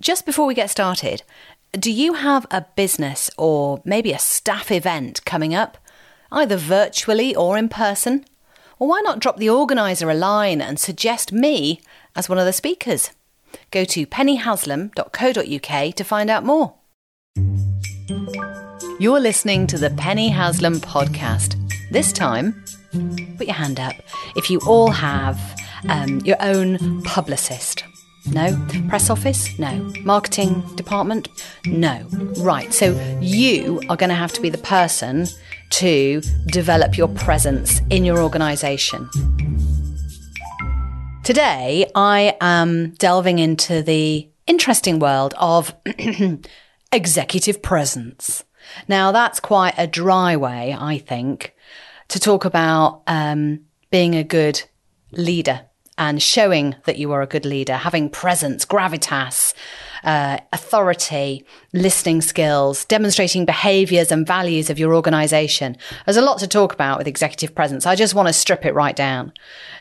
Just before we get started, do you have a business or maybe a staff event coming up, either virtually or in person? Well, why not drop the organiser a line and suggest me as one of the speakers? Go to pennyhaslam.co.uk to find out more. You're listening to the Penny Haslam podcast. This time, put your hand up if you all have um, your own publicist. No. Press office? No. Marketing department? No. Right. So you are going to have to be the person to develop your presence in your organization. Today, I am delving into the interesting world of executive presence. Now, that's quite a dry way, I think, to talk about um, being a good leader and showing that you are a good leader, having presence, gravitas, uh, authority, listening skills, demonstrating behaviors and values of your organization. There's a lot to talk about with executive presence. I just want to strip it right down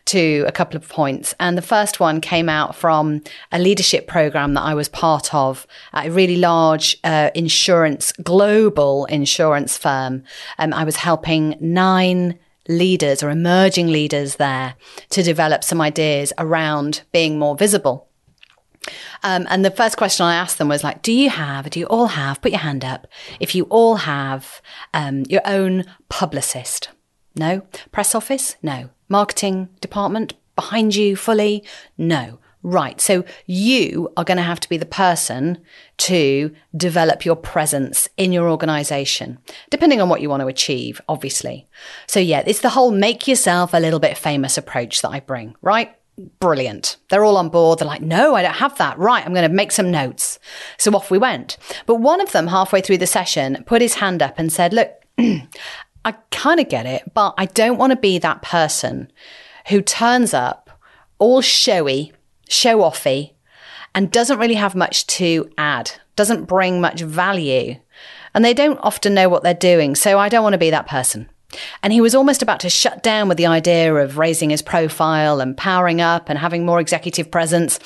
to a couple of points. And the first one came out from a leadership program that I was part of at a really large uh, insurance, global insurance firm. Um, I was helping nine leaders or emerging leaders there to develop some ideas around being more visible. Um, and the first question I asked them was like, do you have, do you all have, put your hand up, if you all have um, your own publicist? No. Press office? No. Marketing department behind you fully? No. Right. So you are going to have to be the person to develop your presence in your organization, depending on what you want to achieve, obviously. So yeah, it's the whole make yourself a little bit famous approach that I bring, right? Brilliant. They're all on board. They're like, no, I don't have that. Right. I'm going to make some notes. So off we went. But one of them halfway through the session put his hand up and said, look, I kind of get it, but I don't want to be that person who turns up all showy show offy, and doesn't really have much to add, doesn't bring much value. And they don't often know what they're doing. So I don't want to be that person. And he was almost about to shut down with the idea of raising his profile and powering up and having more executive presence.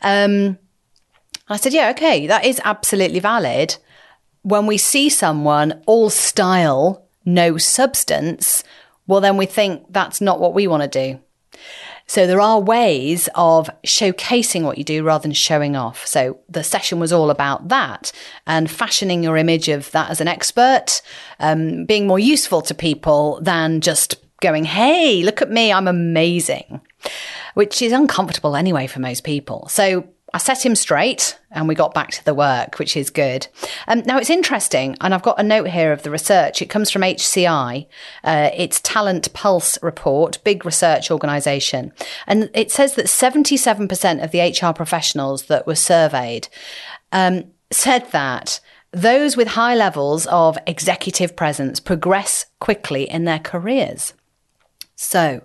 Um, I said, yeah, okay, that is absolutely valid. When we see someone all style, no substance, well, then we think that's not what we want to do. So there are ways of showcasing what you do rather than showing off. So the session was all about that and fashioning your image of that as an expert, um, being more useful to people than just going, Hey, look at me. I'm amazing, which is uncomfortable anyway for most people. So I set him straight and we got back to the work, which is good. Um, now it's interesting, and I've got a note here of the research. It comes from HCI, uh, it's Talent Pulse report, big research organisation, and it says that 77% of the HR professionals that were surveyed um, said that those with high levels of executive presence progress quickly in their careers. So,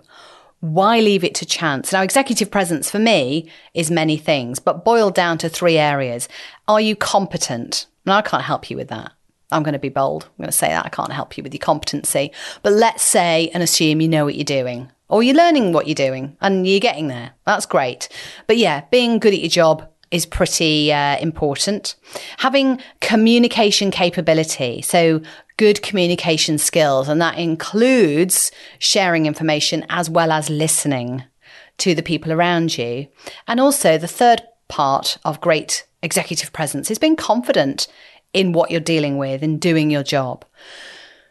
why leave it to chance? Now, executive presence for me is many things, but boiled down to three areas. Are you competent? Now, I can't help you with that. I'm going to be bold. I'm going to say that I can't help you with your competency. But let's say and assume you know what you're doing or you're learning what you're doing and you're getting there. That's great. But yeah, being good at your job is pretty uh, important. Having communication capability. So good communication skills, and that includes sharing information as well as listening to the people around you. And also, the third part of great executive presence is being confident in what you're dealing with and doing your job.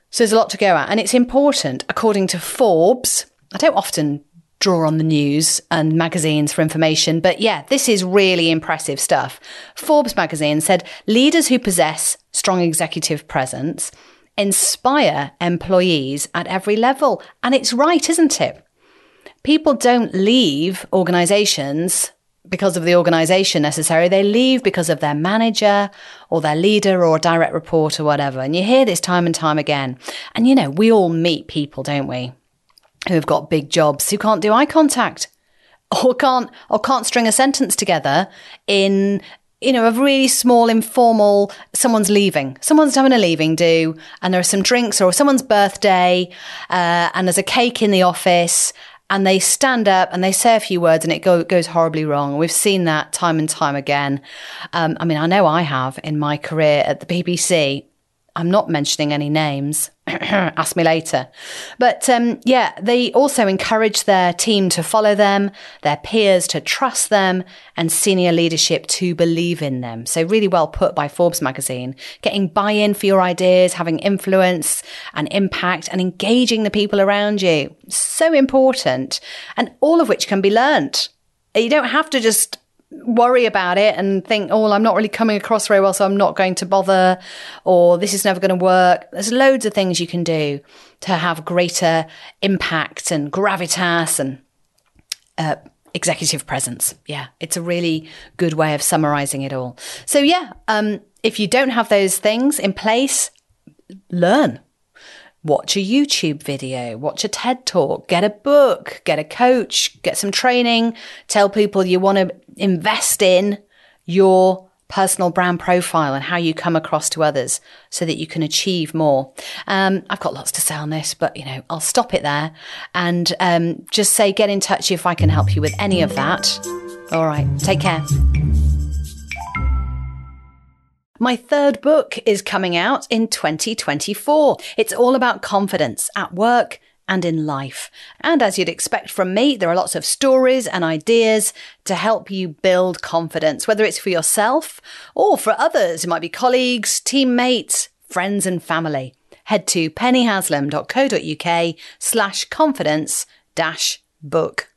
So there's a lot to go at. And it's important, according to Forbes. I don't often draw on the news and magazines for information. But yeah, this is really impressive stuff. Forbes magazine said leaders who possess strong executive presence inspire employees at every level. And it's right, isn't it? People don't leave organizations because of the organization necessarily. They leave because of their manager or their leader or direct report or whatever. And you hear this time and time again. And you know, we all meet people, don't we? Who've got big jobs who can't do eye contact or can't or can't string a sentence together in you know, a really small, informal, someone's leaving, someone's having a leaving do, and there are some drinks or someone's birthday, uh, and there's a cake in the office, and they stand up and they say a few words and it go, goes horribly wrong. We've seen that time and time again. Um, I mean, I know I have in my career at the BBC. I'm not mentioning any names. Ask me later. But um, yeah, they also encourage their team to follow them, their peers to trust them, and senior leadership to believe in them. So, really well put by Forbes magazine. Getting buy in for your ideas, having influence and impact, and engaging the people around you. So important. And all of which can be learnt. You don't have to just worry about it and think, oh, well, I'm not really coming across very well, so I'm not going to bother, or this is never going to work. There's loads of things you can do to have greater impact and gravitas and uh, executive presence. Yeah, it's a really good way of summarizing it all. So, yeah, um, if you don't have those things in place, learn watch a YouTube video, watch a TED talk, get a book, get a coach, get some training, tell people you want to invest in your personal brand profile and how you come across to others so that you can achieve more. Um, I've got lots to say on this, but you know, I'll stop it there and um, just say get in touch if I can help you with any of that. All right, take care. My third book is coming out in 2024. It's all about confidence at work and in life. And as you'd expect from me, there are lots of stories and ideas to help you build confidence, whether it's for yourself or for others. It might be colleagues, teammates, friends and family. Head to pennyhaslam.co.uk slash confidence dash book.